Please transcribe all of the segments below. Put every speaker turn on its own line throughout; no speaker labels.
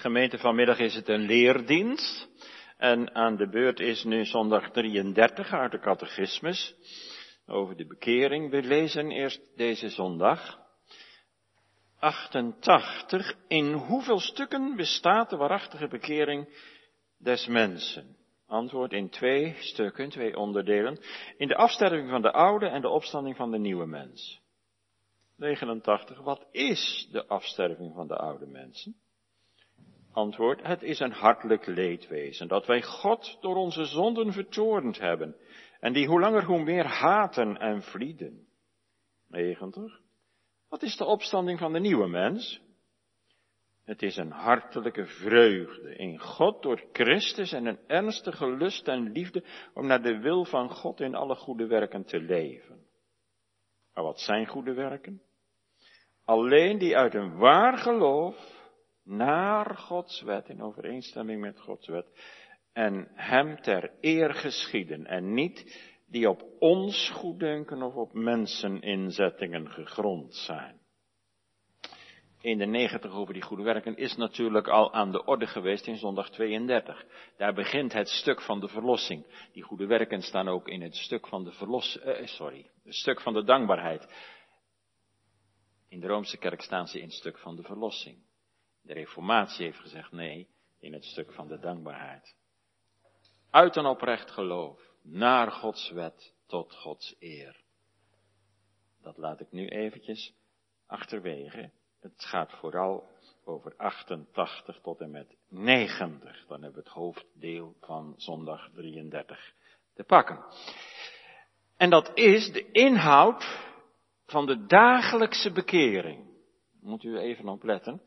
Gemeente vanmiddag is het een leerdienst. En aan de beurt is nu zondag 33 uit de catechismus over de bekering. We lezen eerst deze zondag. 88. In hoeveel stukken bestaat de waarachtige bekering des mensen? Antwoord in twee stukken, twee onderdelen. In de afsterving van de oude en de opstanding van de nieuwe mens. 89. Wat is de afsterving van de oude mensen? Antwoord, het is een hartelijk leedwezen dat wij God door onze zonden vertoornd hebben en die hoe langer hoe meer haten en vlieden. 90. Wat is de opstanding van de nieuwe mens? Het is een hartelijke vreugde in God door Christus en een ernstige lust en liefde om naar de wil van God in alle goede werken te leven. Maar wat zijn goede werken? Alleen die uit een waar geloof naar Gods wet, in overeenstemming met Gods wet, en hem ter eer geschieden, en niet die op ons goeddenken of op menseninzettingen gegrond zijn. In de 90 over die goede werken is natuurlijk al aan de orde geweest in zondag 32. Daar begint het stuk van de verlossing. Die goede werken staan ook in het stuk van de verlos, eh, sorry, het stuk van de dankbaarheid. In de Roomse kerk staan ze in het stuk van de verlossing. De reformatie heeft gezegd nee in het stuk van de dankbaarheid. Uit een oprecht geloof, naar Gods wet, tot Gods eer. Dat laat ik nu eventjes achterwege. Het gaat vooral over 88 tot en met 90. Dan hebben we het hoofddeel van zondag 33 te pakken. En dat is de inhoud van de dagelijkse bekering. Moet u even opletten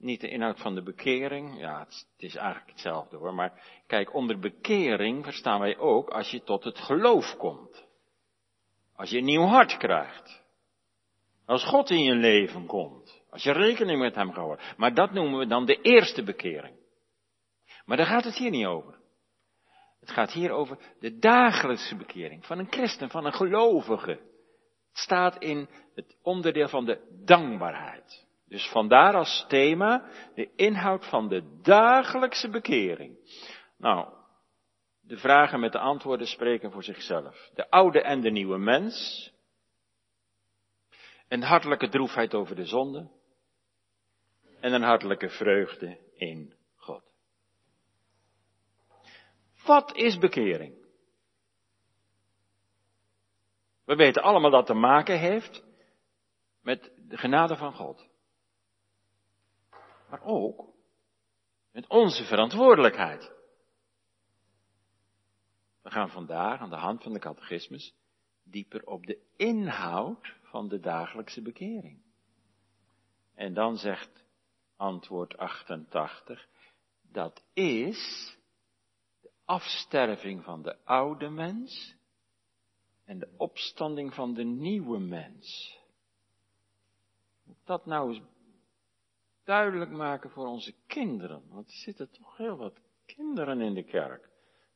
niet de inhoud van de bekering. Ja, het, is eigenlijk hetzelfde hoor. Maar kijk, onder bekering verstaan wij ook als je tot het geloof komt. Als je een nieuw hart krijgt. Als God in je leven komt. Als je rekening met hem gehouden. Maar dat noemen we dan de eerste bekering. Maar daar gaat het hier niet over. Het gaat hier over de dagelijkse bekering van een christen, van een gelovige. Het staat in het onderdeel van de dankbaarheid. Dus vandaar als thema de inhoud van de dagelijkse bekering. Nou, de vragen met de antwoorden spreken voor zichzelf. De oude en de nieuwe mens. Een hartelijke droefheid over de zonde. En een hartelijke vreugde in God. Wat is bekering? We weten allemaal dat te maken heeft met de genade van God maar ook met onze verantwoordelijkheid. We gaan vandaag aan de hand van de catechismus dieper op de inhoud van de dagelijkse bekering. En dan zegt antwoord 88, dat is de afsterving van de oude mens en de opstanding van de nieuwe mens. Moet dat nou eens duidelijk maken voor onze kinderen. Want er zitten toch heel wat kinderen in de kerk.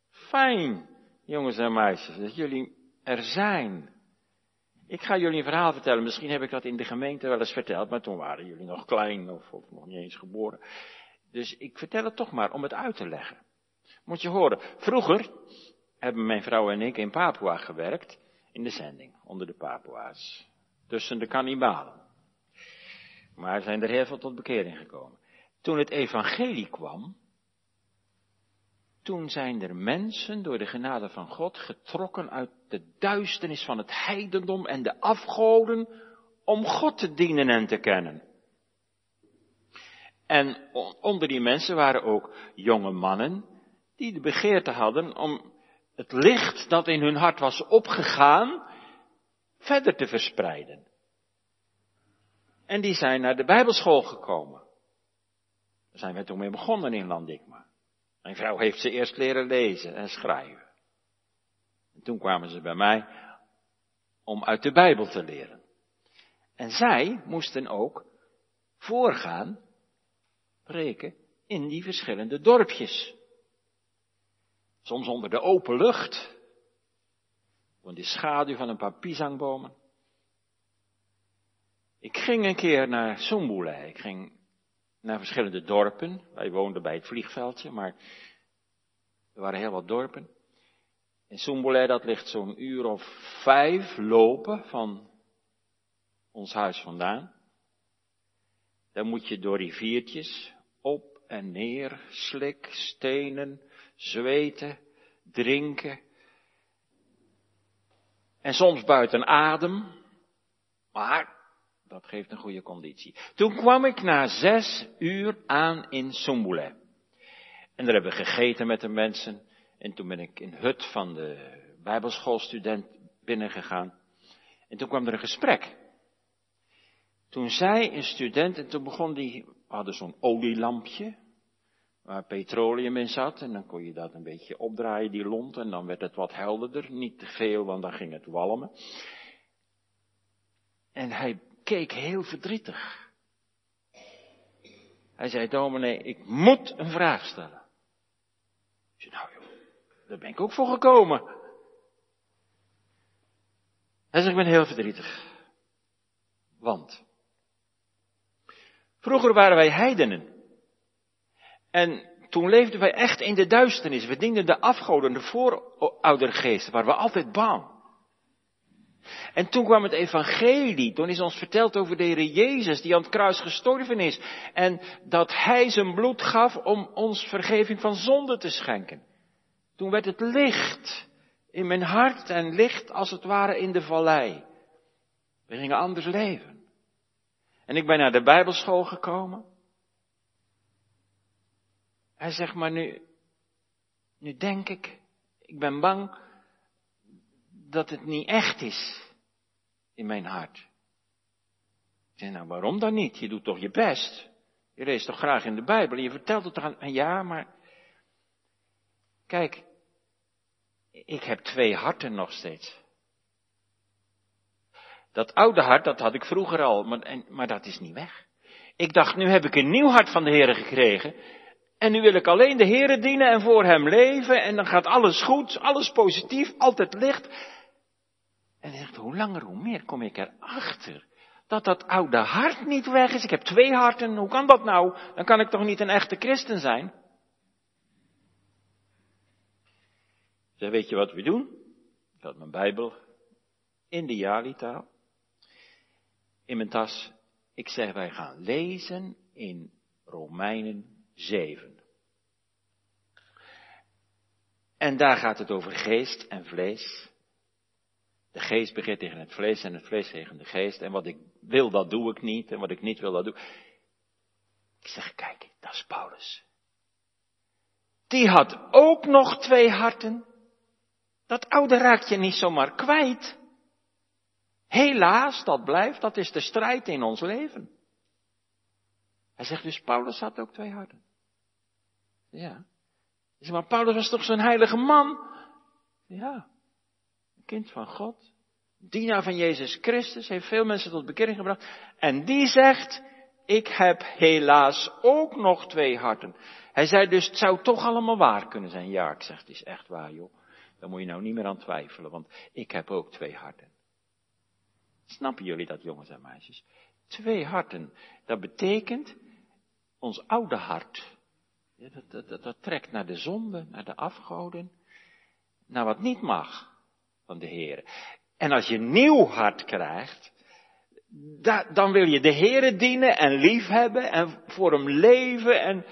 Fijn, jongens en meisjes, dat jullie er zijn. Ik ga jullie een verhaal vertellen. Misschien heb ik dat in de gemeente wel eens verteld, maar toen waren jullie nog klein of, of nog niet eens geboren. Dus ik vertel het toch maar om het uit te leggen. Moet je horen, vroeger hebben mijn vrouw en ik in Papua gewerkt, in de zending, onder de Papua's. Tussen de kannibalen. Maar zijn er heel veel tot bekering gekomen. Toen het evangelie kwam, toen zijn er mensen door de genade van God getrokken uit de duisternis van het heidendom en de afgoden om God te dienen en te kennen. En onder die mensen waren ook jonge mannen die de begeerte hadden om het licht dat in hun hart was opgegaan verder te verspreiden. En die zijn naar de Bijbelschool gekomen. Daar zijn we toen mee begonnen in Landikma. Mijn vrouw heeft ze eerst leren lezen en schrijven. En toen kwamen ze bij mij om uit de Bijbel te leren. En zij moesten ook voorgaan, preken, in die verschillende dorpjes. Soms onder de open lucht, in de schaduw van een paar pisangbomen. Ik ging een keer naar Sombule. Ik ging naar verschillende dorpen. Wij woonden bij het vliegveldje, maar er waren heel wat dorpen. En Soembole, dat ligt zo'n uur of vijf lopen van ons huis vandaan. Dan moet je door riviertjes op en neer, slik, stenen, zweten, drinken. En soms buiten adem. Maar dat geeft een goede conditie. Toen kwam ik na zes uur aan in Sombule. En daar hebben we gegeten met de mensen. En toen ben ik in hut van de bijbelschoolstudent binnengegaan. En toen kwam er een gesprek. Toen zei een student, en toen begon die, we hadden zo'n olielampje, waar petroleum in zat, en dan kon je dat een beetje opdraaien, die lont, en dan werd het wat helderder, niet te veel, want dan ging het walmen. En hij keek heel verdrietig. Hij zei, dominee, ik moet een vraag stellen. Ik zei, nou joh, daar ben ik ook voor gekomen. Hij zei, ik ben heel verdrietig. Want, vroeger waren wij heidenen. En toen leefden wij echt in de duisternis. We dienden de afgoden, de vooroudergeesten, waar we altijd bang. En toen kwam het evangelie, toen is ons verteld over de Heer Jezus die aan het kruis gestorven is. En dat Hij zijn bloed gaf om ons vergeving van zonde te schenken. Toen werd het licht in mijn hart en licht als het ware in de vallei. We gingen anders leven. En ik ben naar de Bijbelschool gekomen. Hij zegt maar nu, nu denk ik, ik ben bang dat het niet echt is in mijn hart. Ik zeg, nou waarom dan niet? Je doet toch je best? Je leest toch graag in de Bijbel en je vertelt het toch aan, ja, maar kijk, ik heb twee harten nog steeds. Dat oude hart, dat had ik vroeger al, maar, maar dat is niet weg. Ik dacht, nu heb ik een nieuw hart van de Heer gekregen. En nu wil ik alleen de Heer dienen en voor Hem leven. En dan gaat alles goed, alles positief, altijd licht. En hij zegt, hoe langer hoe meer kom ik erachter dat dat oude hart niet weg is. Ik heb twee harten, hoe kan dat nou? Dan kan ik toch niet een echte christen zijn? Zeg, weet je wat we doen? Ik had mijn Bijbel in de Jalitaal, in mijn tas. Ik zeg, wij gaan lezen in Romeinen 7. En daar gaat het over geest en vlees. De geest begint tegen het vlees en het vlees tegen de geest. En wat ik wil, dat doe ik niet. En wat ik niet wil, dat doe ik. Ik zeg, kijk, dat is Paulus. Die had ook nog twee harten. Dat oude raakt je niet zomaar kwijt. Helaas, dat blijft, dat is de strijd in ons leven. Hij zegt dus, Paulus had ook twee harten. Ja. Maar Paulus was toch zo'n heilige man? Ja kind van God, dienaar van Jezus Christus, heeft veel mensen tot bekering gebracht. En die zegt, ik heb helaas ook nog twee harten. Hij zei dus, het zou toch allemaal waar kunnen zijn. Ja, ik zeg, het is echt waar joh. Daar moet je nou niet meer aan twijfelen, want ik heb ook twee harten. Snappen jullie dat, jongens en meisjes? Twee harten. Dat betekent ons oude hart. dat, dat, dat, dat trekt naar de zonde, naar de afgoden, naar wat niet mag van de Heer. En als je een nieuw hart krijgt, dan wil je de Heer dienen en liefhebben en voor hem leven en.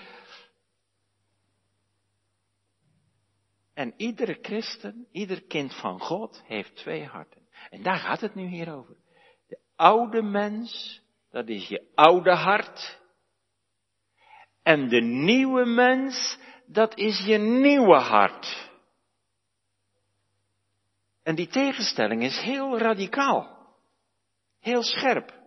En iedere christen, ieder kind van God heeft twee harten. En daar gaat het nu hier over. De oude mens, dat is je oude hart. En de nieuwe mens, dat is je nieuwe hart. En die tegenstelling is heel radicaal. Heel scherp.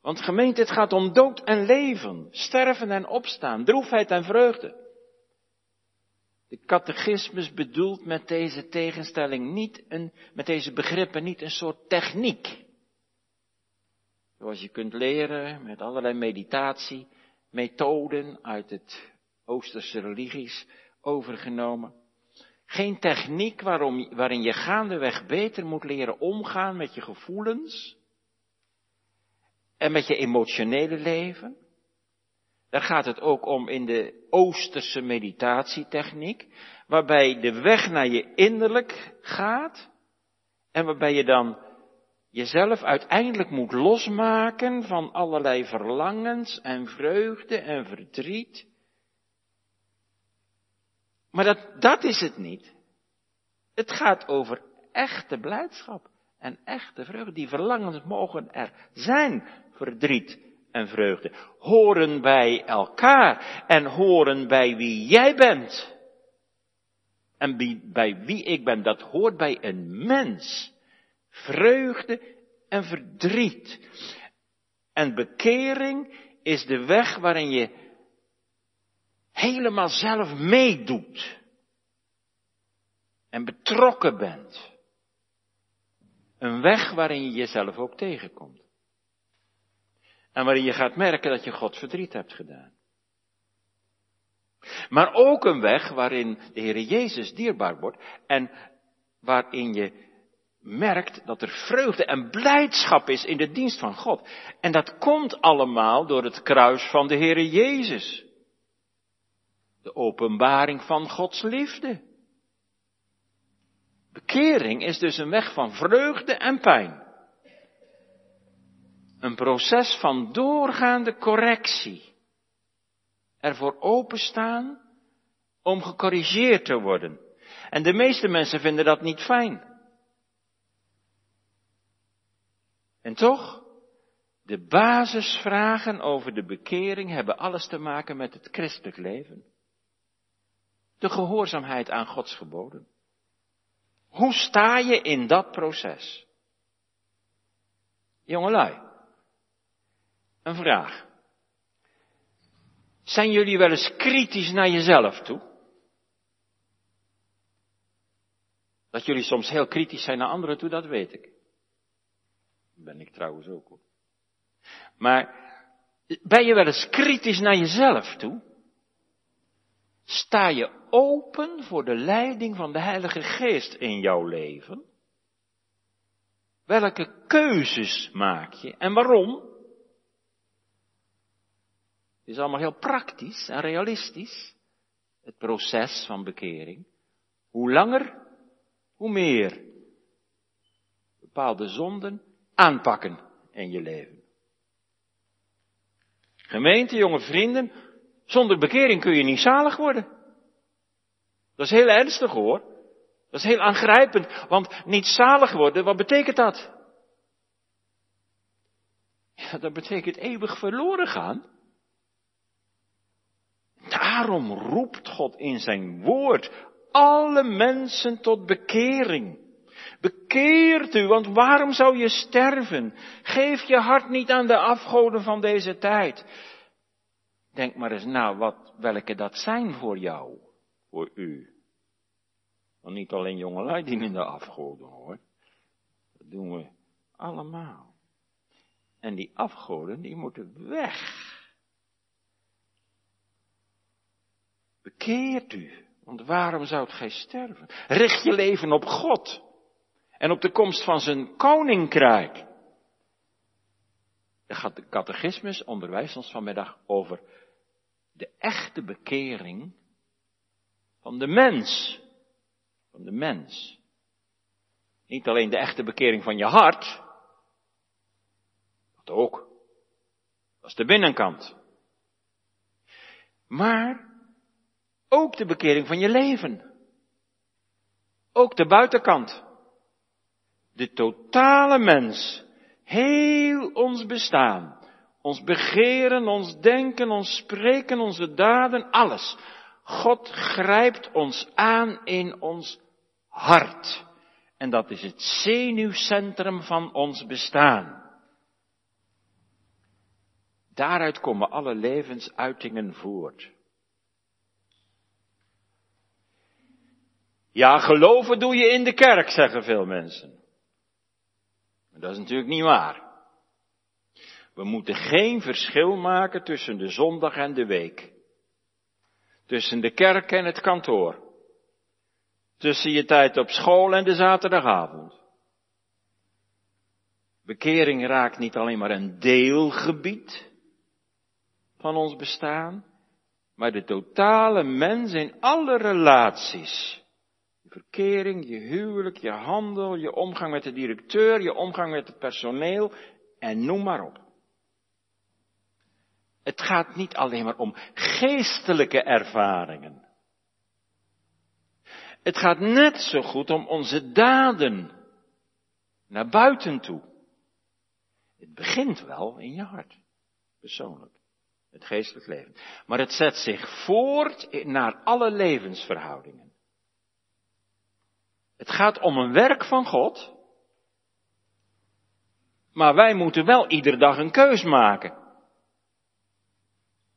Want gemeente, het gaat om dood en leven, sterven en opstaan, droefheid en vreugde. De catechismus bedoelt met deze tegenstelling niet een, met deze begrippen niet een soort techniek. Zoals je kunt leren met allerlei meditatiemethoden uit het Oosterse religies overgenomen. Geen techniek waarom, waarin je gaandeweg beter moet leren omgaan met je gevoelens en met je emotionele leven. Daar gaat het ook om in de Oosterse meditatietechniek, waarbij de weg naar je innerlijk gaat en waarbij je dan jezelf uiteindelijk moet losmaken van allerlei verlangens en vreugde en verdriet. Maar dat, dat is het niet. Het gaat over echte blijdschap en echte vreugde. Die verlangens mogen er zijn, verdriet en vreugde. Horen bij elkaar en horen bij wie jij bent. En bij wie ik ben, dat hoort bij een mens. Vreugde en verdriet. En bekering is de weg waarin je helemaal zelf meedoet. En betrokken bent. Een weg waarin je jezelf ook tegenkomt. En waarin je gaat merken dat je God verdriet hebt gedaan. Maar ook een weg waarin de Heer Jezus dierbaar wordt en waarin je merkt dat er vreugde en blijdschap is in de dienst van God. En dat komt allemaal door het kruis van de Heere Jezus. De openbaring van Gods liefde. Bekering is dus een weg van vreugde en pijn. Een proces van doorgaande correctie. Ervoor openstaan om gecorrigeerd te worden. En de meeste mensen vinden dat niet fijn. En toch, de basisvragen over de bekering hebben alles te maken met het christelijk leven. De gehoorzaamheid aan Gods geboden. Hoe sta je in dat proces? Jongelui, een vraag. Zijn jullie wel eens kritisch naar jezelf toe? Dat jullie soms heel kritisch zijn naar anderen toe, dat weet ik. Ben ik trouwens ook. Maar ben je wel eens kritisch naar jezelf toe? Sta je open voor de leiding van de Heilige Geest in jouw leven? Welke keuzes maak je en waarom? Het is allemaal heel praktisch en realistisch, het proces van bekering. Hoe langer, hoe meer. Bepaalde zonden aanpakken in je leven. Gemeente, jonge vrienden, zonder bekering kun je niet zalig worden. Dat is heel ernstig hoor. Dat is heel aangrijpend, want niet zalig worden, wat betekent dat? Ja, dat betekent eeuwig verloren gaan. Daarom roept God in zijn woord alle mensen tot bekering. Bekeert u, want waarom zou je sterven? Geef je hart niet aan de afgoden van deze tijd. Denk maar eens nou, wat, welke dat zijn voor jou, voor u. Want niet alleen jongelui dienen de afgoden hoor. Dat doen we allemaal. En die afgoden, die moeten weg. Bekeert u, want waarom zou gij sterven? Richt je leven op God en op de komst van zijn koninkrijk. De catechismus onderwijst ons vanmiddag over de echte bekering van de mens. Van de mens. Niet alleen de echte bekering van je hart, dat ook. Dat is de binnenkant. Maar ook de bekering van je leven. Ook de buitenkant de totale mens, heel ons bestaan, ons begeren, ons denken, ons spreken, onze daden, alles. God grijpt ons aan in ons hart. En dat is het zenuwcentrum van ons bestaan. Daaruit komen alle levensuitingen voort. Ja, geloven doe je in de kerk, zeggen veel mensen. Dat is natuurlijk niet waar. We moeten geen verschil maken tussen de zondag en de week. Tussen de kerk en het kantoor. Tussen je tijd op school en de zaterdagavond. Bekering raakt niet alleen maar een deelgebied van ons bestaan, maar de totale mens in alle relaties. Je verkering, je huwelijk, je handel, je omgang met de directeur, je omgang met het personeel en noem maar op. Het gaat niet alleen maar om geestelijke ervaringen. Het gaat net zo goed om onze daden naar buiten toe. Het begint wel in je hart, persoonlijk, het geestelijk leven. Maar het zet zich voort naar alle levensverhoudingen. Het gaat om een werk van God, maar wij moeten wel iedere dag een keus maken.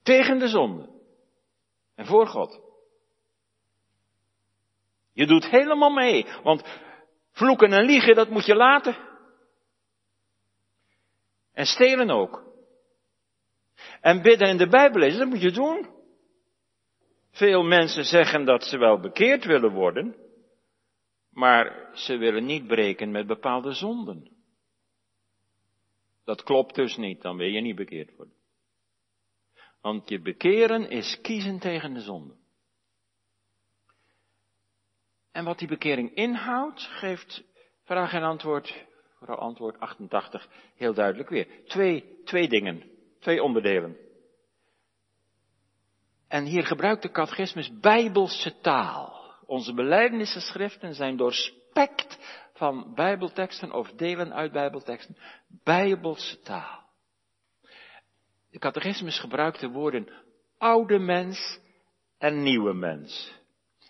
Tegen de zonde. En voor God. Je doet helemaal mee, want vloeken en liegen, dat moet je laten. En stelen ook. En bidden en de Bijbel lezen, dat moet je doen. Veel mensen zeggen dat ze wel bekeerd willen worden, maar ze willen niet breken met bepaalde zonden. Dat klopt dus niet, dan wil je niet bekeerd worden. Want je bekeren is kiezen tegen de zonde. En wat die bekering inhoudt, geeft vraag en antwoord, vooral antwoord 88, heel duidelijk weer. Twee, twee dingen, twee onderdelen. En hier gebruikt de catechismus bijbelse taal. Onze beleidenissenschriften zijn doorspekt van bijbelteksten of delen uit bijbelteksten. Bijbelse taal. De catechismus gebruikt de woorden oude mens en nieuwe mens.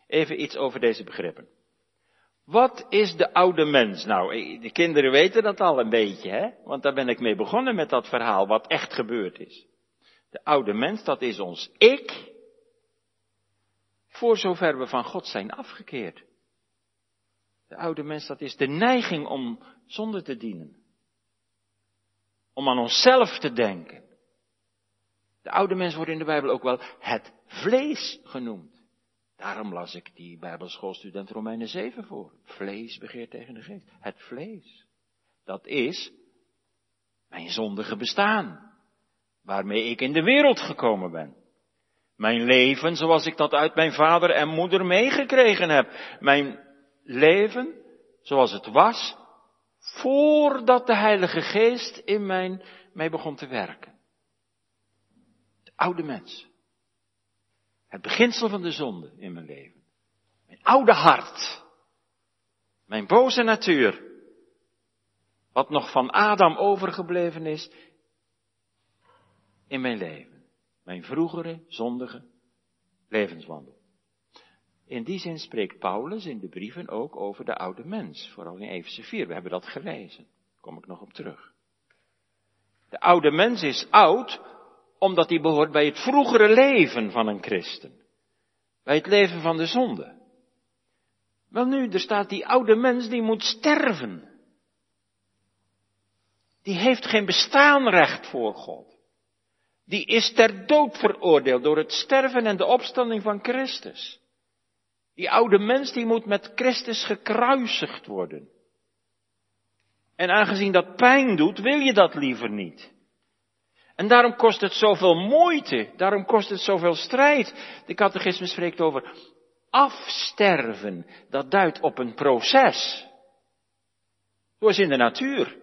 Even iets over deze begrippen. Wat is de oude mens? Nou, eh, de kinderen weten dat al een beetje, hè? Want daar ben ik mee begonnen met dat verhaal, wat echt gebeurd is. De oude mens, dat is ons ik, voor zover we van God zijn afgekeerd. De oude mens, dat is de neiging om zonde te dienen. Om aan onszelf te denken. De oude mens wordt in de Bijbel ook wel het vlees genoemd. Daarom las ik die Bijbelschoolstudent Romeinen 7 voor. Vlees begeert tegen de geest. Het vlees. Dat is mijn zondige bestaan. Waarmee ik in de wereld gekomen ben. Mijn leven zoals ik dat uit mijn vader en moeder meegekregen heb. Mijn leven zoals het was voordat de Heilige Geest in mijn, mij begon te werken. De oude mens. Het beginsel van de zonde in mijn leven. Mijn oude hart. Mijn boze natuur. Wat nog van Adam overgebleven is in mijn leven. Mijn vroegere zondige levenswandel. In die zin spreekt Paulus in de brieven ook over de oude mens, vooral in Efeze 4. We hebben dat gelezen. Daar kom ik nog op terug. De oude mens is oud omdat hij behoort bij het vroegere leven van een christen. Bij het leven van de zonde. Wel nu, er staat die oude mens die moet sterven. Die heeft geen bestaanrecht voor God. Die is ter dood veroordeeld door het sterven en de opstanding van Christus. Die oude mens die moet met Christus gekruisigd worden. En aangezien dat pijn doet, wil je dat liever niet. En daarom kost het zoveel moeite, daarom kost het zoveel strijd. De catechisme spreekt over afsterven. Dat duidt op een proces. Zoals in de natuur.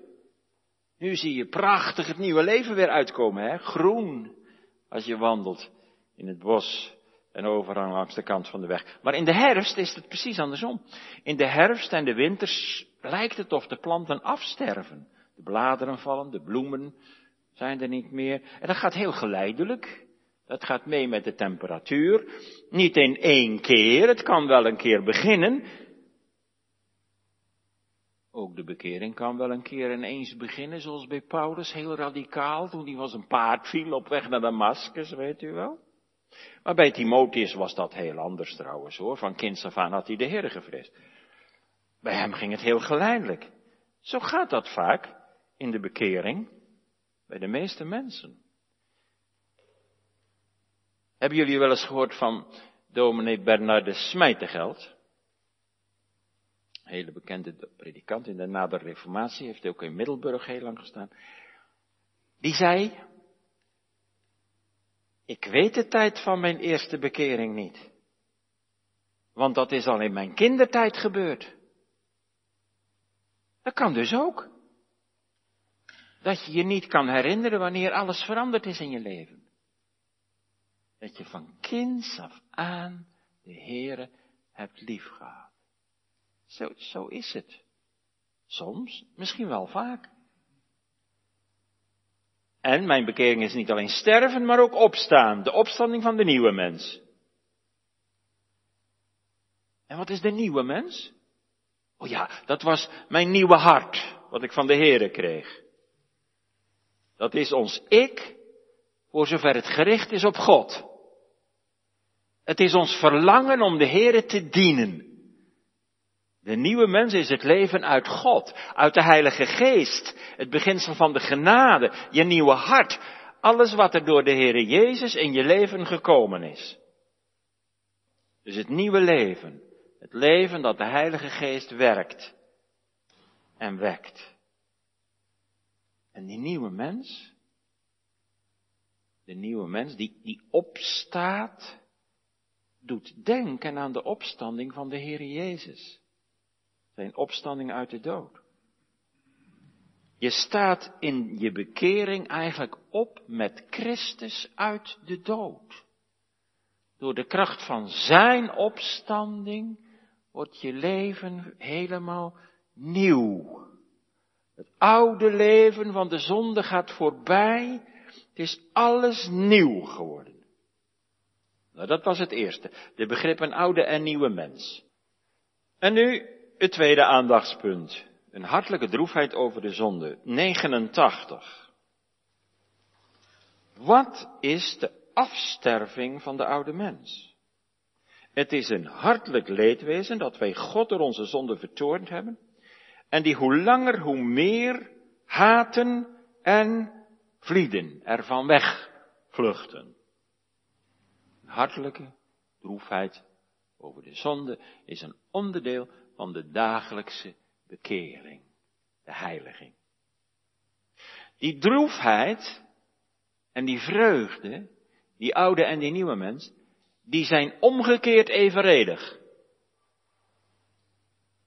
Nu zie je prachtig het nieuwe leven weer uitkomen, hè? Groen, als je wandelt in het bos en overal langs de kant van de weg. Maar in de herfst is het precies andersom. In de herfst en de winters lijkt het of de planten afsterven. De bladeren vallen, de bloemen zijn er niet meer. En dat gaat heel geleidelijk. Dat gaat mee met de temperatuur. Niet in één keer, het kan wel een keer beginnen. Ook de bekering kan wel een keer ineens beginnen, zoals bij Paulus, heel radicaal, toen hij was een paard viel op weg naar Damascus, weet u wel. Maar bij Timotheus was dat heel anders trouwens hoor, van kinds af aan had hij de Heer gevreesd. Bij hem ging het heel geleidelijk. Zo gaat dat vaak in de bekering. Bij de meeste mensen. Hebben jullie wel eens gehoord van dominee Bernardus Smijtegeld? Een hele bekende predikant in de nader reformatie, heeft ook in Middelburg heel lang gestaan. Die zei, Ik weet de tijd van mijn eerste bekering niet. Want dat is al in mijn kindertijd gebeurd. Dat kan dus ook. Dat je je niet kan herinneren wanneer alles veranderd is in je leven. Dat je van kinds af aan de Heere hebt liefgehad. Zo, zo is het. Soms, misschien wel vaak. En mijn bekering is niet alleen sterven, maar ook opstaan. De opstanding van de nieuwe mens. En wat is de nieuwe mens? Oh ja, dat was mijn nieuwe hart, wat ik van de Heere kreeg. Dat is ons ik, voor zover het gericht is op God. Het is ons verlangen om de Heere te dienen. De nieuwe mens is het leven uit God, uit de Heilige Geest, het beginsel van de genade, je nieuwe hart, alles wat er door de Heere Jezus in je leven gekomen is. Dus het nieuwe leven, het leven dat de Heilige Geest werkt en wekt. En die nieuwe mens, de nieuwe mens die, die opstaat, doet denken aan de opstanding van de Heer Jezus. Zijn opstanding uit de dood. Je staat in je bekering eigenlijk op met Christus uit de dood. Door de kracht van zijn opstanding wordt je leven helemaal nieuw. Het oude leven van de zonde gaat voorbij. Het is alles nieuw geworden. Nou, dat was het eerste. De begrippen oude en nieuwe mens. En nu het tweede aandachtspunt. Een hartelijke droefheid over de zonde. 89. Wat is de afsterving van de oude mens? Het is een hartelijk leedwezen dat wij God door onze zonde vertoornd hebben en die hoe langer hoe meer haten en vlieden, ervan wegvluchten. Hartelijke droefheid over de zonde is een onderdeel van de dagelijkse bekering, de heiliging. Die droefheid en die vreugde, die oude en die nieuwe mens, die zijn omgekeerd evenredig.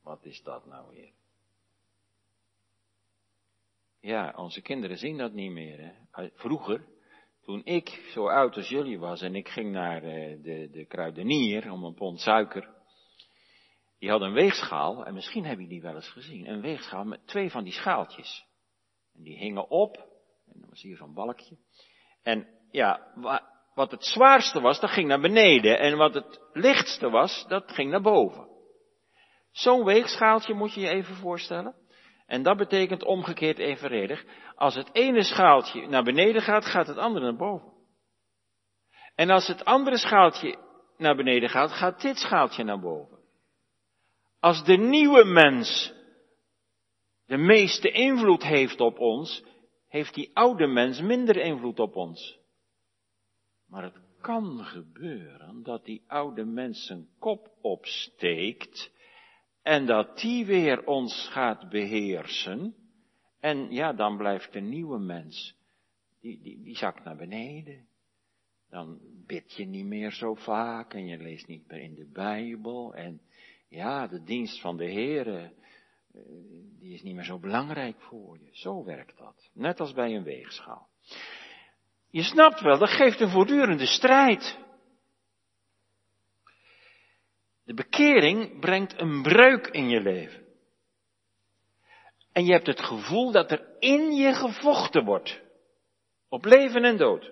Wat is dat nou weer? Ja, onze kinderen zien dat niet meer. Hè? Vroeger, toen ik zo oud als jullie was en ik ging naar eh, de, de kruidenier om een pond suiker. Die had een weegschaal, en misschien heb je die wel eens gezien, een weegschaal met twee van die schaaltjes. En die hingen op, en dan was hier zo'n balkje. En ja, wat het zwaarste was, dat ging naar beneden. En wat het lichtste was, dat ging naar boven. Zo'n weegschaaltje moet je je even voorstellen. En dat betekent omgekeerd evenredig. Als het ene schaaltje naar beneden gaat, gaat het andere naar boven. En als het andere schaaltje naar beneden gaat, gaat dit schaaltje naar boven. Als de nieuwe mens de meeste invloed heeft op ons, heeft die oude mens minder invloed op ons. Maar het kan gebeuren dat die oude mens zijn kop opsteekt en dat die weer ons gaat beheersen. En ja, dan blijft de nieuwe mens, die, die, die zakt naar beneden. Dan bid je niet meer zo vaak en je leest niet meer in de Bijbel. En ja, de dienst van de Heere, eh, die is niet meer zo belangrijk voor je. Zo werkt dat. Net als bij een weegschaal. Je snapt wel, dat geeft een voortdurende strijd. De bekering brengt een breuk in je leven. En je hebt het gevoel dat er in je gevochten wordt. Op leven en dood.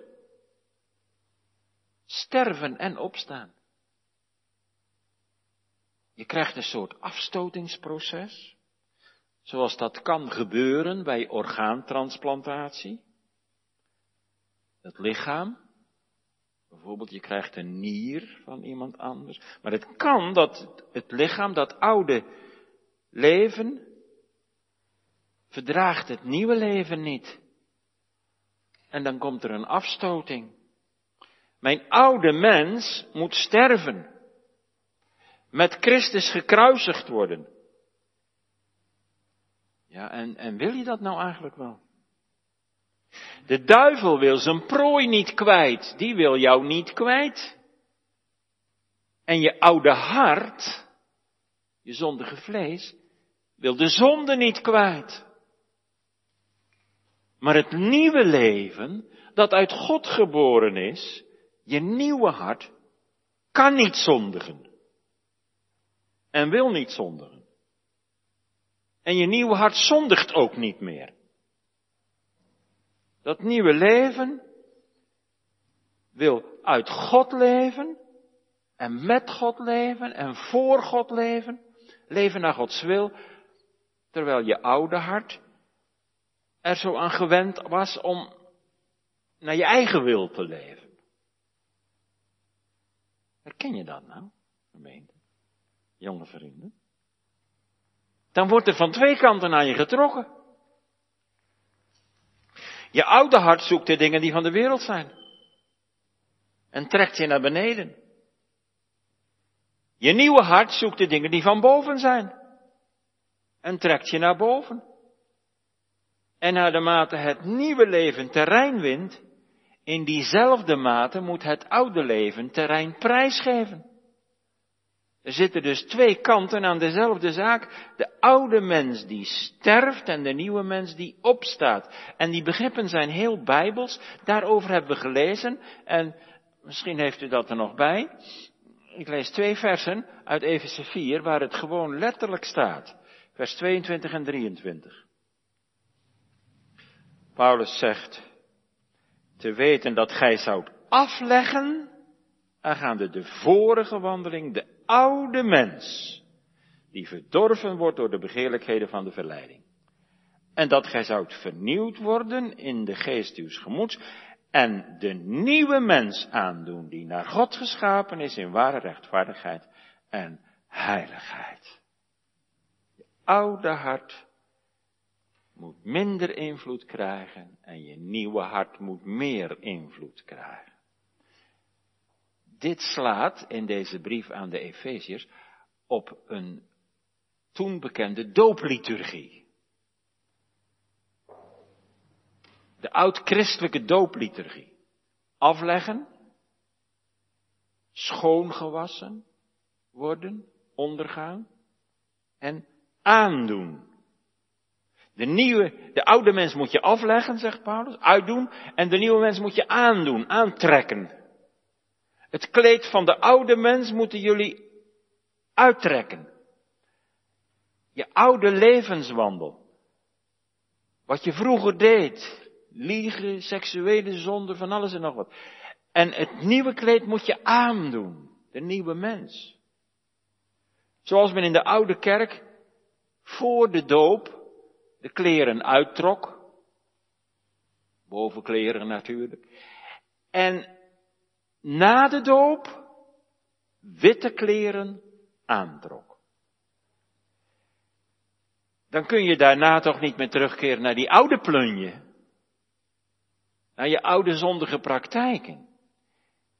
Sterven en opstaan. Je krijgt een soort afstotingsproces. Zoals dat kan gebeuren bij orgaantransplantatie. Het lichaam Bijvoorbeeld, je krijgt een nier van iemand anders. Maar het kan dat het lichaam, dat oude leven, verdraagt het nieuwe leven niet. En dan komt er een afstoting. Mijn oude mens moet sterven. Met Christus gekruisigd worden. Ja, en, en wil je dat nou eigenlijk wel? De duivel wil zijn prooi niet kwijt, die wil jou niet kwijt. En je oude hart, je zondige vlees, wil de zonde niet kwijt. Maar het nieuwe leven, dat uit God geboren is, je nieuwe hart, kan niet zondigen. En wil niet zondigen. En je nieuwe hart zondigt ook niet meer. Dat nieuwe leven wil uit God leven en met God leven en voor God leven, leven naar Gods wil, terwijl je oude hart er zo aan gewend was om naar je eigen wil te leven. Herken je dat nou, gemeente? Jonge vrienden? Dan wordt er van twee kanten naar je getrokken. Je oude hart zoekt de dingen die van de wereld zijn. En trekt je naar beneden. Je nieuwe hart zoekt de dingen die van boven zijn. En trekt je naar boven. En naar de mate het nieuwe leven terrein wint, in diezelfde mate moet het oude leven terrein prijsgeven. Er zitten dus twee kanten aan dezelfde zaak. De oude mens die sterft en de nieuwe mens die opstaat. En die begrippen zijn heel bijbels. Daarover hebben we gelezen. En misschien heeft u dat er nog bij. Ik lees twee versen uit Efeze 4 waar het gewoon letterlijk staat. Vers 22 en 23. Paulus zegt, te weten dat gij zoudt afleggen, aangaande de vorige wandeling, de oude mens, die verdorven wordt door de begeerlijkheden van de verleiding. En dat gij zoudt vernieuwd worden in de geest uws gemoeds, en de nieuwe mens aandoen, die naar God geschapen is in ware rechtvaardigheid en heiligheid. Je oude hart moet minder invloed krijgen en je nieuwe hart moet meer invloed krijgen. Dit slaat in deze brief aan de Efeziërs op een toen bekende doopliturgie. De oud-christelijke doopliturgie. Afleggen, schoongewassen worden, ondergaan en aandoen. De nieuwe, de oude mens moet je afleggen, zegt Paulus, uitdoen, en de nieuwe mens moet je aandoen, aantrekken. Het kleed van de oude mens moeten jullie uittrekken. Je oude levenswandel. Wat je vroeger deed. Liegen, seksuele zonde, van alles en nog wat. En het nieuwe kleed moet je aandoen. De nieuwe mens. Zoals men in de oude kerk voor de doop de kleren uittrok. Bovenkleren natuurlijk. En na de doop witte kleren aantrok. Dan kun je daarna toch niet meer terugkeren naar die oude plunje. Naar je oude zondige praktijken.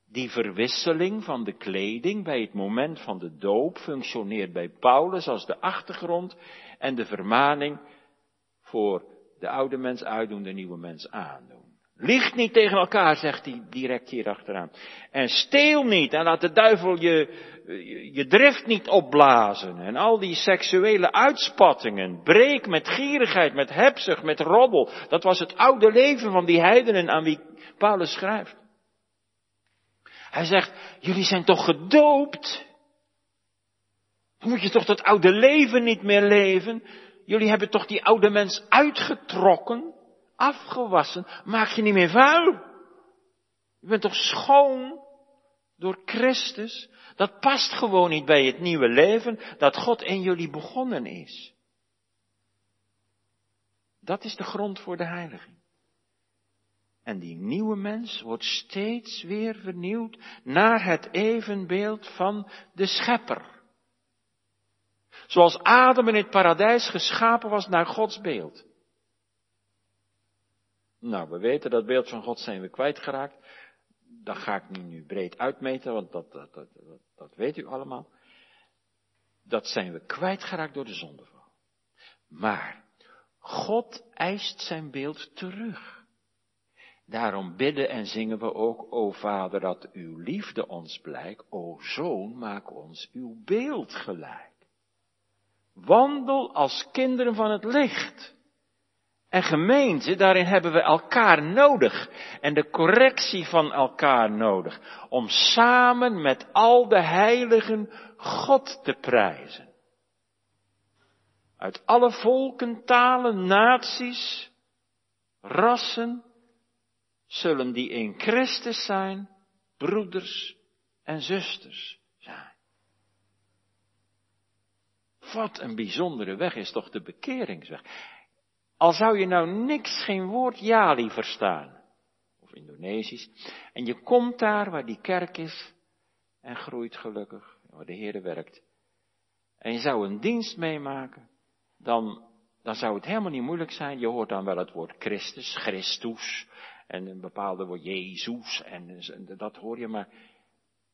Die verwisseling van de kleding bij het moment van de doop functioneert bij Paulus als de achtergrond en de vermaning voor de oude mens uitdoen, de nieuwe mens aandoen. Lieg niet tegen elkaar, zegt hij direct hier achteraan. En steel niet en laat de duivel je, je drift niet opblazen. En al die seksuele uitspattingen. Breek met gierigheid, met hebzucht, met roddel. Dat was het oude leven van die heidenen aan wie Paulus schrijft. Hij zegt, jullie zijn toch gedoopt? Moet je toch dat oude leven niet meer leven? Jullie hebben toch die oude mens uitgetrokken? Afgewassen, maak je niet meer vuil. Je bent toch schoon door Christus? Dat past gewoon niet bij het nieuwe leven dat God in jullie begonnen is. Dat is de grond voor de heiliging. En die nieuwe mens wordt steeds weer vernieuwd naar het evenbeeld van de schepper. Zoals Adam in het paradijs geschapen was naar Gods beeld. Nou, we weten dat beeld van God zijn we kwijtgeraakt. Dat ga ik niet nu breed uitmeten, want dat, dat, dat, dat, weet u allemaal. Dat zijn we kwijtgeraakt door de zondeval. Maar God eist zijn beeld terug. Daarom bidden en zingen we ook, o Vader, dat uw liefde ons blijkt, o Zoon, maak ons uw beeld gelijk. Wandel als kinderen van het licht. En gemeente, daarin hebben we elkaar nodig en de correctie van elkaar nodig om samen met al de heiligen God te prijzen. Uit alle volken, talen, naties, rassen, zullen die in Christus zijn, broeders en zusters zijn. Wat een bijzondere weg is toch de bekeringsweg. Al zou je nou niks, geen woord Jali verstaan, of Indonesisch, en je komt daar waar die kerk is en groeit gelukkig, waar de Heer werkt, en je zou een dienst meemaken, dan, dan zou het helemaal niet moeilijk zijn. Je hoort dan wel het woord Christus, Christus, en een bepaalde woord Jezus, en dat hoor je, maar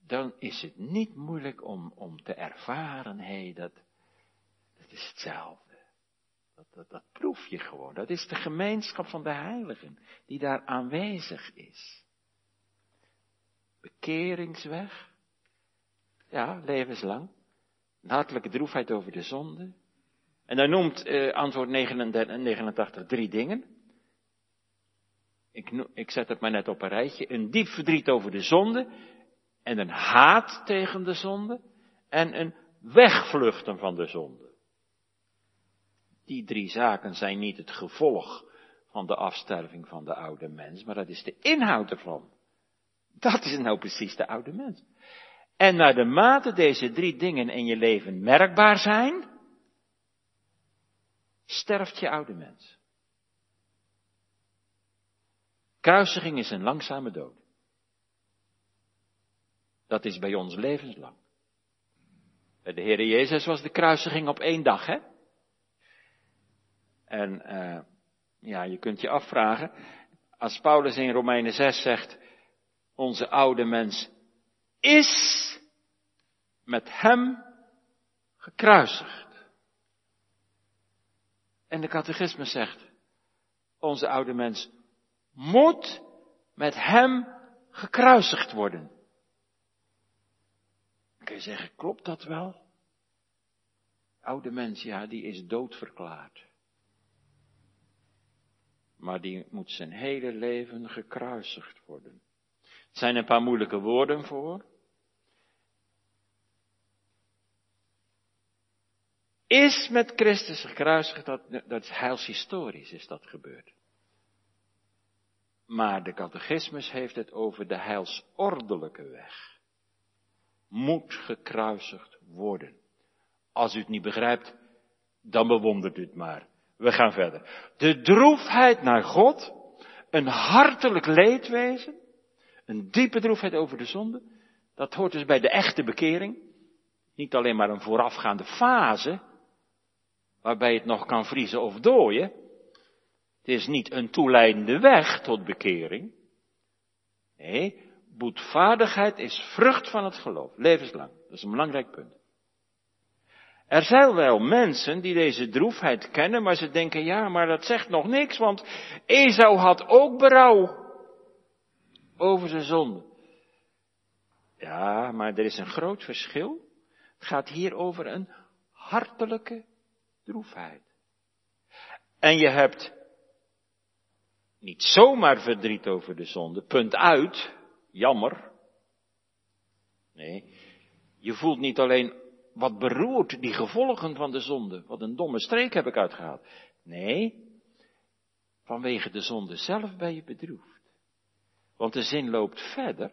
dan is het niet moeilijk om, om te ervaren, hé, hey, dat, dat is hetzelfde. Dat, dat, dat proef je gewoon. Dat is de gemeenschap van de heiligen die daar aanwezig is. Bekeringsweg. Ja, levenslang. Een hartelijke droefheid over de zonde. En dan noemt eh, antwoord 89, 89 drie dingen. Ik, ik zet het maar net op een rijtje. Een diep verdriet over de zonde. En een haat tegen de zonde. En een wegvluchten van de zonde. Die drie zaken zijn niet het gevolg van de afsterving van de oude mens, maar dat is de inhoud ervan. Dat is nou precies de oude mens. En naar de mate deze drie dingen in je leven merkbaar zijn, sterft je oude mens. Kruisiging is een langzame dood. Dat is bij ons levenslang. Bij de Heer Jezus was de kruisiging op één dag, hè? En uh, ja, je kunt je afvragen, als Paulus in Romeinen 6 zegt, onze oude mens is met hem gekruisigd. En de catechisme zegt, onze oude mens moet met hem gekruisigd worden. Dan kun je zeggen, klopt dat wel? Oude mens, ja, die is doodverklaard maar die moet zijn hele leven gekruisigd worden. Er zijn een paar moeilijke woorden voor. Is met Christus gekruisigd, dat, dat is heilshistorisch is dat gebeurd. Maar de catechismus heeft het over de heilsordelijke weg. Moet gekruisigd worden. Als u het niet begrijpt, dan bewondert u het maar. We gaan verder. De droefheid naar God, een hartelijk leedwezen, een diepe droefheid over de zonde, dat hoort dus bij de echte bekering. Niet alleen maar een voorafgaande fase, waarbij het nog kan vriezen of dooien. Het is niet een toeleidende weg tot bekering. Nee, boetvaardigheid is vrucht van het geloof, levenslang. Dat is een belangrijk punt. Er zijn wel mensen die deze droefheid kennen, maar ze denken, ja, maar dat zegt nog niks, want Esau had ook berouw over zijn zonde. Ja, maar er is een groot verschil. Het gaat hier over een hartelijke droefheid. En je hebt niet zomaar verdriet over de zonde, punt uit, jammer. Nee, je voelt niet alleen wat beroert die gevolgen van de zonde. Wat een domme streek heb ik uitgehaald. Nee, vanwege de zonde zelf ben je bedroefd. Want de zin loopt verder.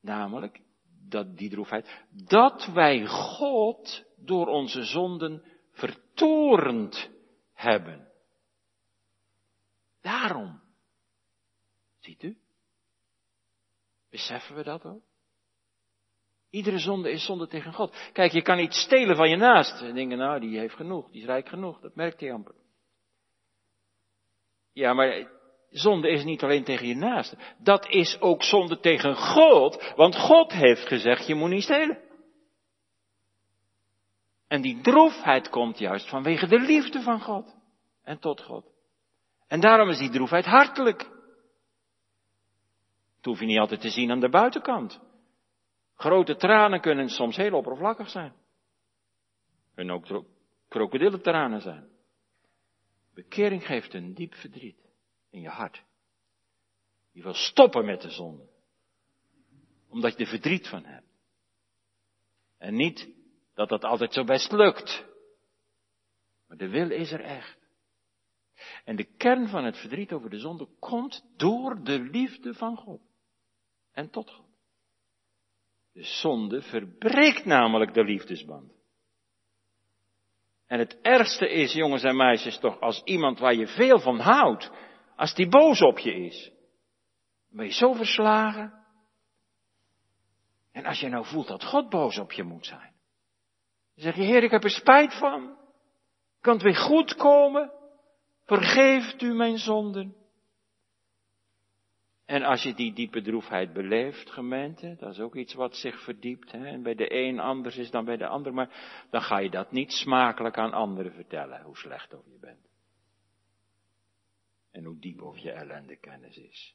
Namelijk, dat die droefheid, dat wij God door onze zonden vertorend hebben. Daarom. Ziet u? Beseffen we dat ook? Iedere zonde is zonde tegen God. Kijk, je kan niet stelen van je naast. En denken, nou, die heeft genoeg, die is rijk genoeg. Dat merkt hij amper. Ja, maar zonde is niet alleen tegen je naaste. Dat is ook zonde tegen God. Want God heeft gezegd, je moet niet stelen. En die droefheid komt juist vanwege de liefde van God. En tot God. En daarom is die droefheid hartelijk. Dat hoef je niet altijd te zien aan de buitenkant. Grote tranen kunnen soms heel oppervlakkig zijn. Kunnen ook krokodillentranen zijn. Bekering geeft een diep verdriet in je hart. Je wil stoppen met de zonde. Omdat je er verdriet van hebt. En niet dat dat altijd zo best lukt. Maar de wil is er echt. En de kern van het verdriet over de zonde komt door de liefde van God. En tot God. De zonde verbreekt namelijk de liefdesband. En het ergste is, jongens en meisjes, toch als iemand waar je veel van houdt, als die boos op je is. Ben je zo verslagen. En als je nou voelt dat God boos op je moet zijn. Dan zeg je, Heer, ik heb er spijt van. Kan het weer goed komen? Vergeeft u mijn zonden? En als je die diepe droefheid beleeft, gemeente, dat is ook iets wat zich verdiept. Hè? En bij de een anders is dan bij de ander. Maar dan ga je dat niet smakelijk aan anderen vertellen, hoe slecht of je bent. En hoe diep of je ellende kennis is.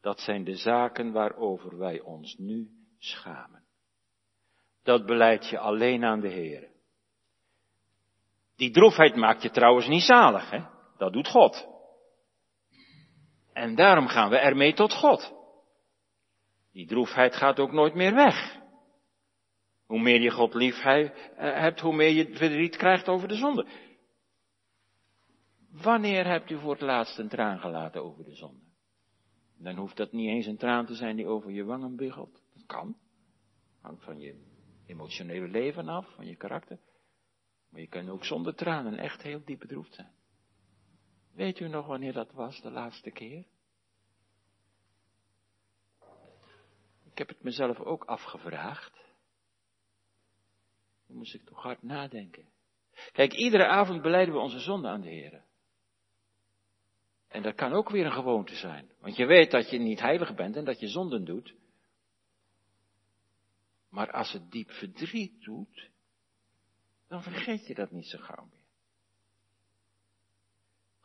Dat zijn de zaken waarover wij ons nu schamen. Dat beleid je alleen aan de Heer. Die droefheid maakt je trouwens niet zalig, hè? Dat doet God. En daarom gaan we ermee tot God. Die droefheid gaat ook nooit meer weg. Hoe meer je God lief eh, hebt, hoe meer je verdriet krijgt over de zonde. Wanneer hebt u voor het laatst een traan gelaten over de zonde? Dan hoeft dat niet eens een traan te zijn die over je wangen biggelt. Dat kan. Hangt van je emotionele leven af, van je karakter. Maar je kan ook zonder tranen echt heel diep bedroefd zijn. Weet u nog wanneer dat was, de laatste keer? Ik heb het mezelf ook afgevraagd. Dan moest ik toch hard nadenken. Kijk, iedere avond beleiden we onze zonde aan de Heer. En dat kan ook weer een gewoonte zijn. Want je weet dat je niet heilig bent en dat je zonden doet. Maar als het diep verdriet doet, dan vergeet je dat niet zo gauw.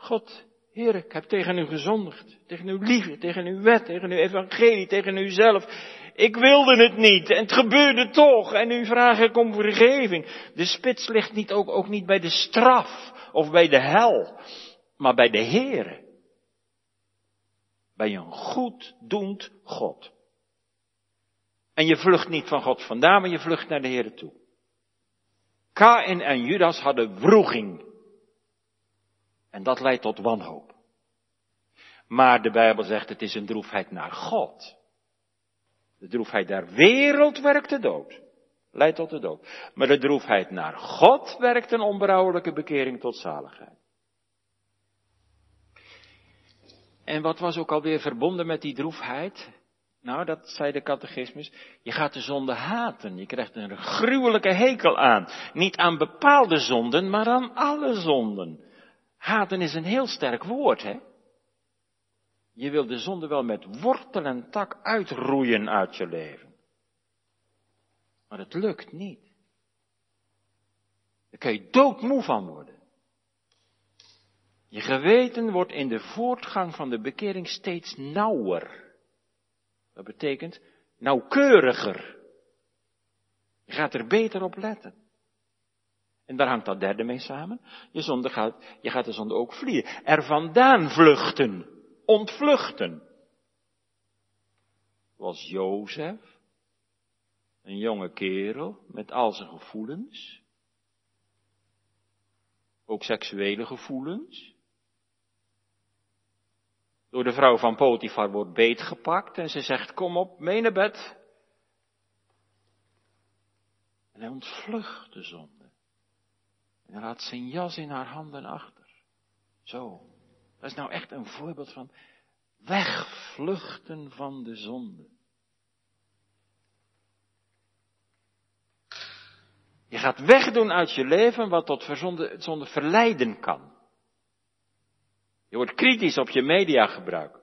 God, Heer, ik heb tegen u gezondigd, tegen uw liefde, tegen uw wet, tegen uw evangelie, tegen uzelf. Ik wilde het niet en het gebeurde toch en u vraag ik om vergeving. De spits ligt niet ook, ook niet bij de straf of bij de hel, maar bij de Heer. Bij een goeddoend God. En je vlucht niet van God vandaan, maar je vlucht naar de Heer toe. Kain en Judas hadden wroeging. En dat leidt tot wanhoop. Maar de Bijbel zegt het is een droefheid naar God. De droefheid der wereld werkt de dood. Leidt tot de dood. Maar de droefheid naar God werkt een onberouwelijke bekering tot zaligheid. En wat was ook alweer verbonden met die droefheid? Nou, dat zei de catechismus. Je gaat de zonde haten. Je krijgt een gruwelijke hekel aan. Niet aan bepaalde zonden, maar aan alle zonden. Haten is een heel sterk woord, hè? Je wil de zonde wel met wortel en tak uitroeien uit je leven. Maar het lukt niet. Daar kan je doodmoe van worden. Je geweten wordt in de voortgang van de bekering steeds nauwer. Dat betekent nauwkeuriger. Je gaat er beter op letten. En daar hangt dat derde mee samen. Je, zonde gaat, je gaat de zonde ook vliegen. Er vandaan vluchten. Ontvluchten. Was Jozef. Een jonge kerel met al zijn gevoelens. Ook seksuele gevoelens. Door de vrouw van Potifar wordt beetgepakt en ze zegt, kom op, mee naar bed. En hij ontvlucht de zonde. En laat zijn jas in haar handen achter. Zo. Dat is nou echt een voorbeeld van wegvluchten van de zonde. Je gaat wegdoen uit je leven wat tot zonde, zonde verleiden kan. Je wordt kritisch op je mediagebruik.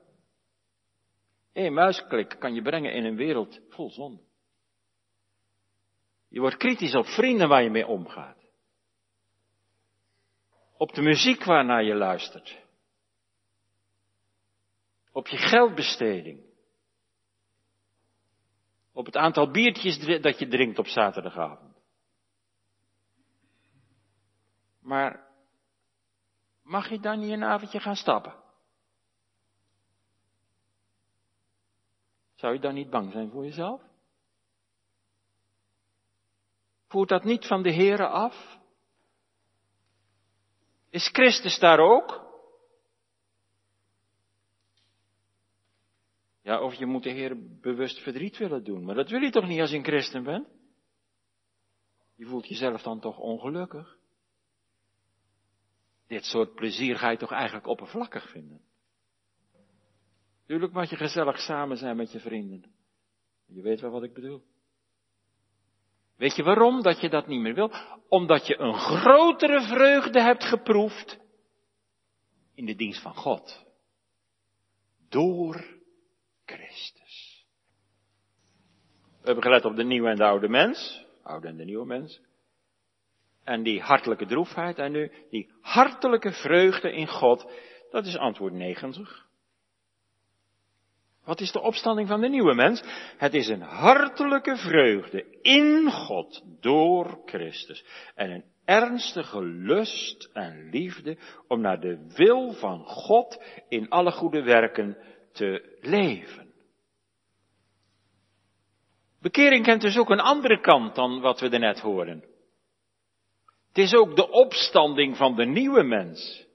Eén muisklik kan je brengen in een wereld vol zonde. Je wordt kritisch op vrienden waar je mee omgaat. Op de muziek waarnaar je luistert. Op je geldbesteding. Op het aantal biertjes dat je drinkt op zaterdagavond. Maar mag je dan niet een avondje gaan stappen? Zou je dan niet bang zijn voor jezelf? Voert dat niet van de Here af? Is Christus daar ook? Ja, of je moet de Heer bewust verdriet willen doen. Maar dat wil je toch niet als je een christen bent? Je voelt jezelf dan toch ongelukkig? Dit soort plezier ga je toch eigenlijk oppervlakkig vinden? Tuurlijk mag je gezellig samen zijn met je vrienden. Je weet wel wat ik bedoel. Weet je waarom dat je dat niet meer wil? Omdat je een grotere vreugde hebt geproefd in de dienst van God. Door Christus. We hebben gelet op de nieuwe en de oude mens. Oude en de nieuwe mens. En die hartelijke droefheid en nu die hartelijke vreugde in God. Dat is antwoord 90. Wat is de opstanding van de nieuwe mens? Het is een hartelijke vreugde in God door Christus. En een ernstige lust en liefde om naar de wil van God in alle goede werken te leven. Bekering kent dus ook een andere kant dan wat we er net hoorden. Het is ook de opstanding van de nieuwe mens.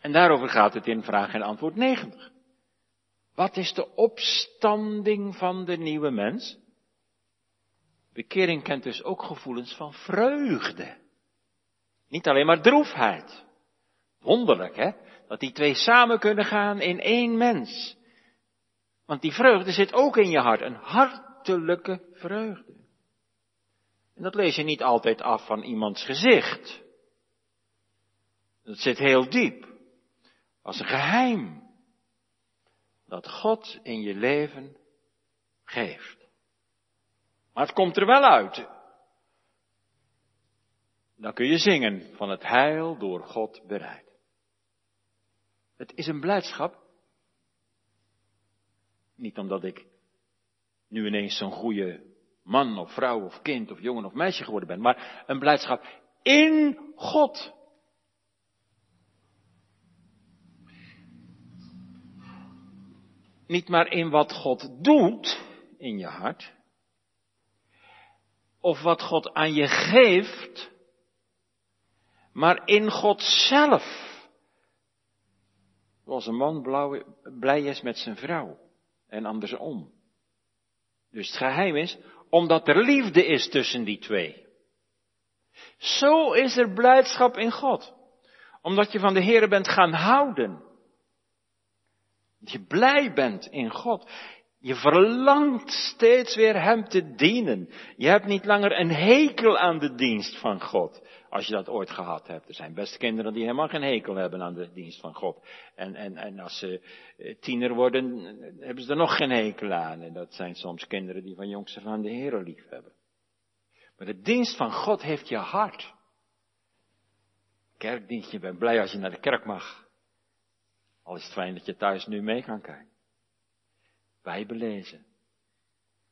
En daarover gaat het in vraag en antwoord 90. Wat is de opstanding van de nieuwe mens? Bekering kent dus ook gevoelens van vreugde. Niet alleen maar droefheid. Wonderlijk, hè? Dat die twee samen kunnen gaan in één mens. Want die vreugde zit ook in je hart. Een hartelijke vreugde. En dat lees je niet altijd af van iemands gezicht. Dat zit heel diep. Als een geheim dat God in je leven geeft. Maar het komt er wel uit. Dan kun je zingen van het heil door God bereid. Het is een blijdschap. Niet omdat ik nu ineens zo'n goede man of vrouw of kind of jongen of meisje geworden ben, maar een blijdschap in God. Niet maar in wat God doet in je hart. Of wat God aan je geeft. Maar in God zelf. Zoals een man blij is met zijn vrouw. En andersom. Dus het geheim is, omdat er liefde is tussen die twee. Zo is er blijdschap in God. Omdat je van de Heer bent gaan houden. Je blij bent in God. Je verlangt steeds weer Hem te dienen. Je hebt niet langer een hekel aan de dienst van God. Als je dat ooit gehad hebt. Er zijn best kinderen die helemaal geen hekel hebben aan de dienst van God. En, en, en als ze eh, tiener worden, hebben ze er nog geen hekel aan. En dat zijn soms kinderen die van jongs af aan de Heer lief hebben. Maar de dienst van God heeft je hart. Kerkdienst, je bent blij als je naar de kerk mag. Al is het fijn dat je thuis nu mee kan kijken. Bijbel lezen.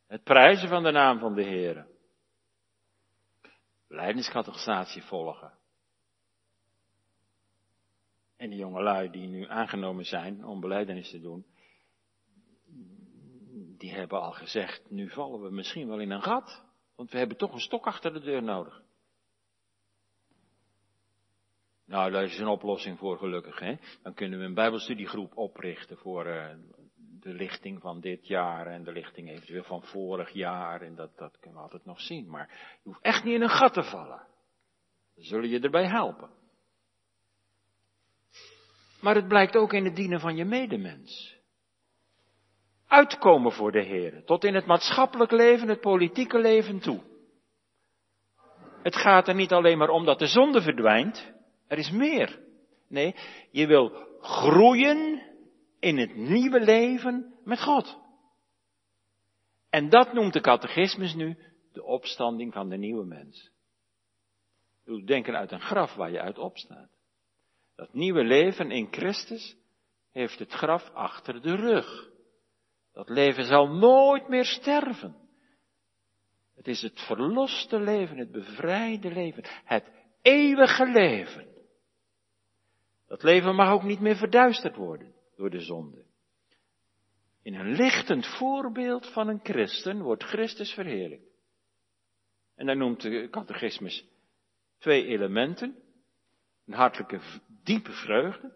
Het prijzen van de naam van de Heer. Leidingscategorisatie volgen. En die jongelui die nu aangenomen zijn om beleidenis te doen, die hebben al gezegd, nu vallen we misschien wel in een gat, want we hebben toch een stok achter de deur nodig. Nou, daar is een oplossing voor gelukkig. Hè? Dan kunnen we een bijbelstudiegroep oprichten voor uh, de lichting van dit jaar en de lichting eventueel van vorig jaar. En dat, dat kunnen we altijd nog zien. Maar je hoeft echt niet in een gat te vallen. Dan zullen je erbij helpen. Maar het blijkt ook in het dienen van je medemens. Uitkomen voor de Heer, tot in het maatschappelijk leven, het politieke leven toe. Het gaat er niet alleen maar om dat de zonde verdwijnt, er is meer. Nee, je wil groeien in het nieuwe leven met God. En dat noemt de catechismus nu de opstanding van de nieuwe mens. Doe denken uit een graf waar je uit opstaat. Dat nieuwe leven in Christus, heeft het graf achter de rug. Dat leven zal nooit meer sterven. Het is het verloste leven, het bevrijde leven, het eeuwige leven. Dat leven mag ook niet meer verduisterd worden door de zonde. In een lichtend voorbeeld van een christen wordt Christus verheerlijkt. En dan noemt de catechismus twee elementen. Een hartelijke, diepe vreugde,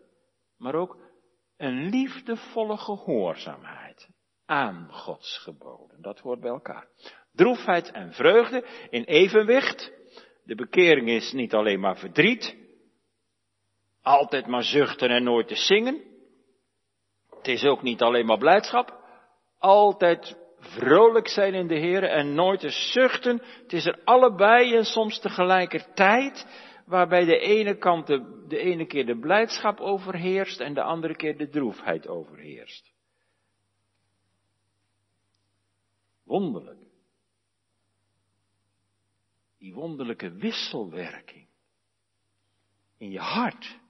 maar ook een liefdevolle gehoorzaamheid aan Gods geboden. Dat hoort bij elkaar. Droefheid en vreugde in evenwicht. De bekering is niet alleen maar verdriet, altijd maar zuchten en nooit te zingen. Het is ook niet alleen maar blijdschap, altijd vrolijk zijn in de Heer en nooit te zuchten. Het is er allebei en soms tegelijkertijd, waarbij de ene kant de, de ene keer de blijdschap overheerst en de andere keer de droefheid overheerst. Wonderlijk. Die wonderlijke wisselwerking in je hart.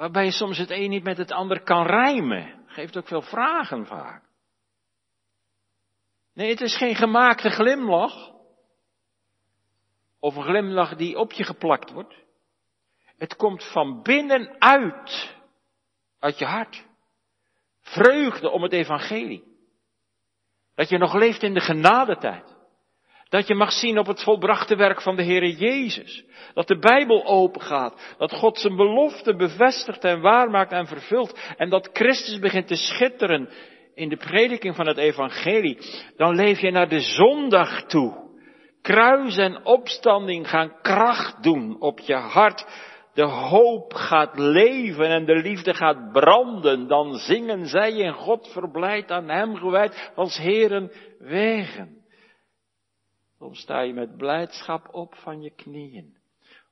Waarbij je soms het een niet met het ander kan rijmen. Geeft ook veel vragen vaak. Nee, het is geen gemaakte glimlach. Of een glimlach die op je geplakt wordt. Het komt van binnenuit. Uit je hart. Vreugde om het evangelie. Dat je nog leeft in de genadetijd. Dat je mag zien op het volbrachte werk van de Heere Jezus. Dat de Bijbel open gaat. Dat God zijn belofte bevestigt en waarmaakt en vervult. En dat Christus begint te schitteren in de prediking van het Evangelie. Dan leef je naar de zondag toe. Kruis en opstanding gaan kracht doen op je hart. De hoop gaat leven en de liefde gaat branden. Dan zingen zij in God verblijd aan Hem gewijd als Heren wegen. Dan sta je met blijdschap op van je knieën,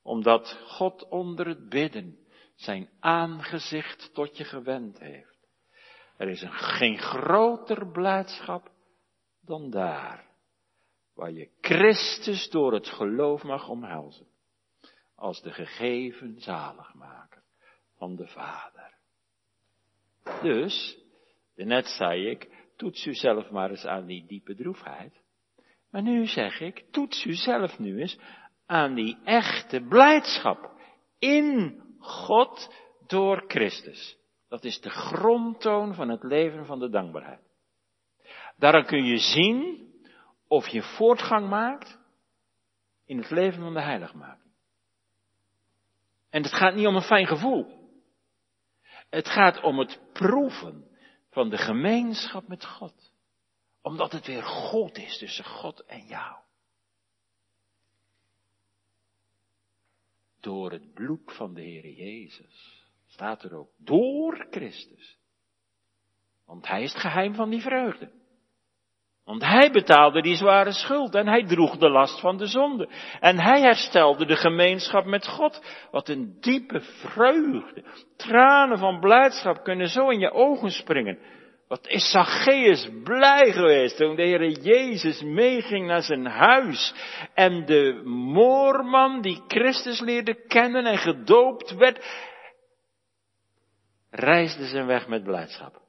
omdat God onder het bidden zijn aangezicht tot je gewend heeft. Er is een, geen groter blijdschap dan daar, waar je Christus door het geloof mag omhelzen, als de gegeven zaligmaker van de Vader. Dus, net zei ik, toets u zelf maar eens aan die diepe droefheid. Maar nu zeg ik, toets u zelf nu eens aan die echte blijdschap in God door Christus. Dat is de grondtoon van het leven van de dankbaarheid. Daarom kun je zien of je voortgang maakt in het leven van de heiligmaking. En het gaat niet om een fijn gevoel. Het gaat om het proeven van de gemeenschap met God omdat het weer God is tussen God en jou. Door het bloed van de Heer Jezus. Staat er ook. Door Christus. Want Hij is het geheim van die vreugde. Want Hij betaalde die zware schuld en Hij droeg de last van de zonde. En Hij herstelde de gemeenschap met God. Wat een diepe vreugde. Tranen van blijdschap kunnen zo in je ogen springen. Wat is Zacchaeus blij geweest toen de Heer Jezus meeging naar zijn huis. En de moorman die Christus leerde kennen en gedoopt werd, reisde zijn weg met blijdschap.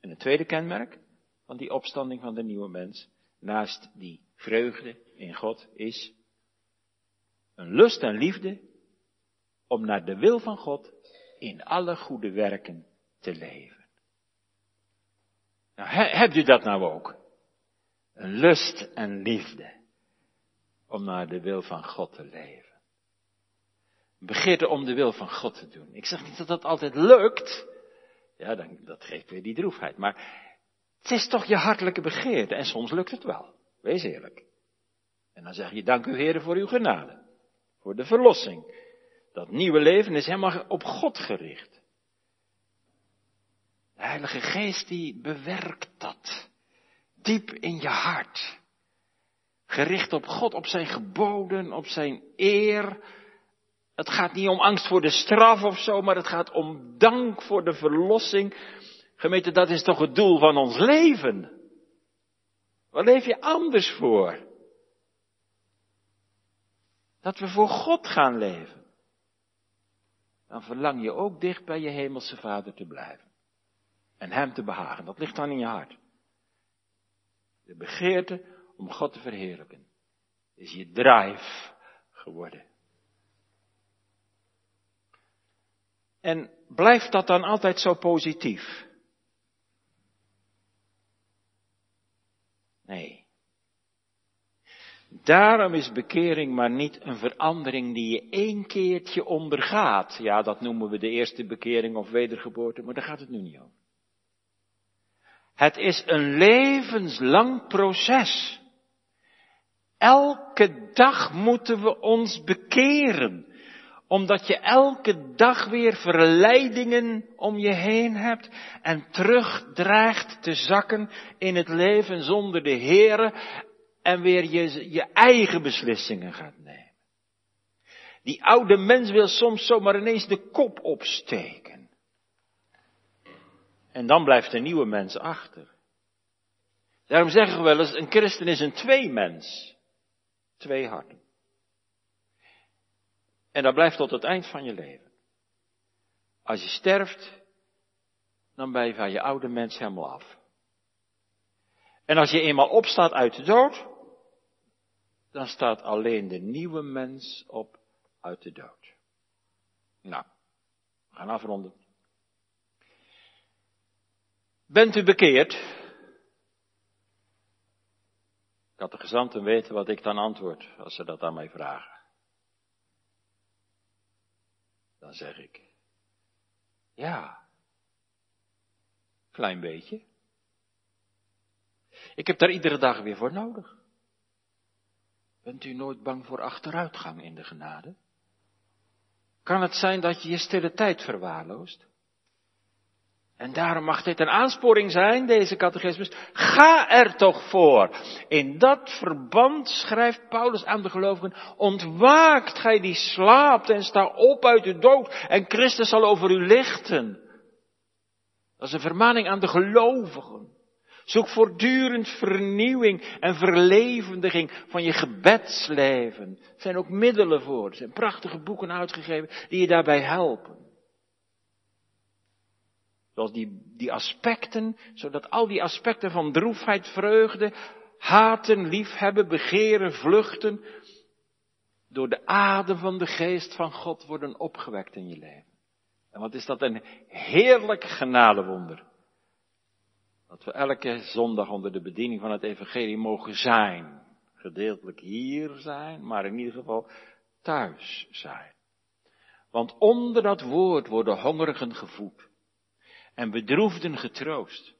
En het tweede kenmerk van die opstanding van de nieuwe mens, naast die vreugde in God, is een lust en liefde om naar de wil van God in alle goede werken te leven. Nou, hebt u dat nou ook? Een lust en liefde om naar de wil van God te leven. Begeerte om de wil van God te doen. Ik zeg niet dat dat altijd lukt. Ja, dan, dat geeft weer die droefheid. Maar het is toch je hartelijke begeerte. En soms lukt het wel. Wees eerlijk. En dan zeg je, dank u heren voor uw genade. Voor de verlossing. Dat nieuwe leven is helemaal op God gericht. De Heilige Geest die bewerkt dat. Diep in je hart. Gericht op God, op zijn geboden, op zijn eer. Het gaat niet om angst voor de straf of zo, maar het gaat om dank voor de verlossing. Gemeente, dat is toch het doel van ons leven? Waar leef je anders voor? Dat we voor God gaan leven. dan verlang je ook dicht bij je hemelse vader te blijven. En hem te behagen. Dat ligt dan in je hart. De begeerte om God te verheerlijken is je drive geworden. En blijft dat dan altijd zo positief? Nee. Daarom is bekering maar niet een verandering die je één keertje ondergaat. Ja, dat noemen we de eerste bekering of wedergeboorte, maar daar gaat het nu niet om. Het is een levenslang proces. Elke dag moeten we ons bekeren omdat je elke dag weer verleidingen om je heen hebt en terug dreigt te zakken in het leven zonder de Heere en weer je, je eigen beslissingen gaat nemen. Die oude mens wil soms zomaar ineens de kop opsteken. En dan blijft de nieuwe mens achter. Daarom zeggen we wel eens, een christen is een twee-mens. Twee harten. En dat blijft tot het eind van je leven. Als je sterft, dan ben je van je oude mens helemaal af. En als je eenmaal opstaat uit de dood, dan staat alleen de nieuwe mens op uit de dood. Nou, we gaan afronden. Bent u bekeerd? Ik had de gezanten weten wat ik dan antwoord als ze dat aan mij vragen. Dan zeg ik, ja, klein beetje. Ik heb daar iedere dag weer voor nodig. Bent u nooit bang voor achteruitgang in de genade? Kan het zijn dat je je stille tijd verwaarloost? En daarom mag dit een aansporing zijn, deze catechismus. Ga er toch voor. In dat verband schrijft Paulus aan de gelovigen, ontwaakt gij die slaapt en sta op uit de dood en Christus zal over u lichten. Dat is een vermaning aan de gelovigen. Zoek voortdurend vernieuwing en verlevendiging van je gebedsleven. Er zijn ook middelen voor. Er zijn prachtige boeken uitgegeven die je daarbij helpen. Zoals die, die aspecten, zodat al die aspecten van droefheid, vreugde, haten, liefhebben, begeren, vluchten, door de adem van de geest van God worden opgewekt in je leven. En wat is dat een heerlijk genadewonder. Dat we elke zondag onder de bediening van het evangelie mogen zijn. Gedeeltelijk hier zijn, maar in ieder geval thuis zijn. Want onder dat woord worden hongerigen gevoed en bedroefden getroost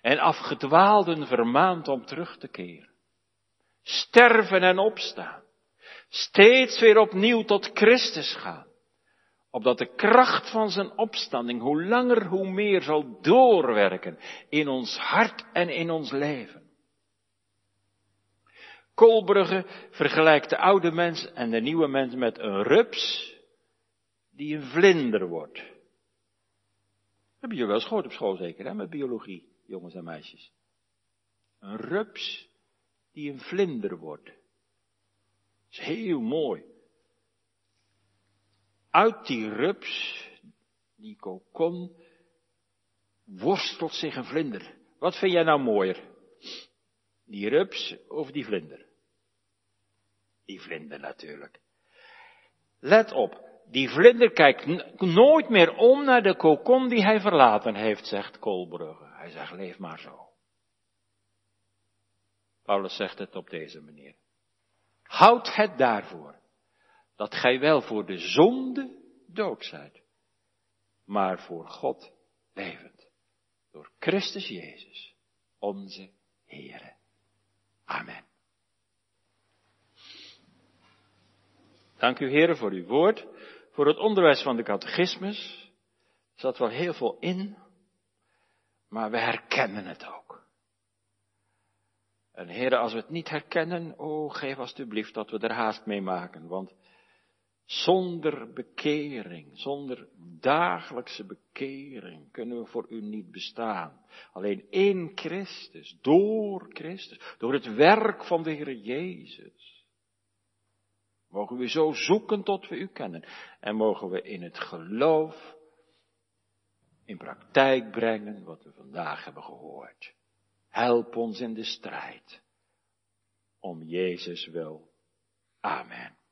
en afgedwaalden vermaand om terug te keren. Sterven en opstaan. Steeds weer opnieuw tot Christus gaan. Opdat de kracht van zijn opstanding hoe langer hoe meer zal doorwerken in ons hart en in ons leven. Kolbrugge vergelijkt de oude mens en de nieuwe mens met een rups die een vlinder wordt. Heb je wel eens op school zeker, hè, met biologie, jongens en meisjes. Een rups die een vlinder wordt. Dat is heel mooi. Uit die rups, die kokon, worstelt zich een vlinder. Wat vind jij nou mooier? Die rups of die vlinder? Die vlinder natuurlijk. Let op, die vlinder kijkt nooit meer om naar de kokon die hij verlaten heeft, zegt Kolbrugge. Hij zegt, leef maar zo. Paulus zegt het op deze manier. Houd het daarvoor, dat gij wel voor de zonde dood zijt, maar voor God levend. Door Christus Jezus, onze Heere. Amen. Dank u Heere voor uw woord. Voor het onderwijs van de catechismus zat wel heel veel in, maar we herkennen het ook. En heren, als we het niet herkennen, oh, geef alstublieft dat we er haast mee maken, want zonder bekering, zonder dagelijkse bekering kunnen we voor u niet bestaan. Alleen in Christus, door Christus, door het werk van de Heer Jezus Mogen we zo zoeken tot we u kennen. En mogen we in het geloof in praktijk brengen wat we vandaag hebben gehoord. Help ons in de strijd. Om Jezus wil. Amen.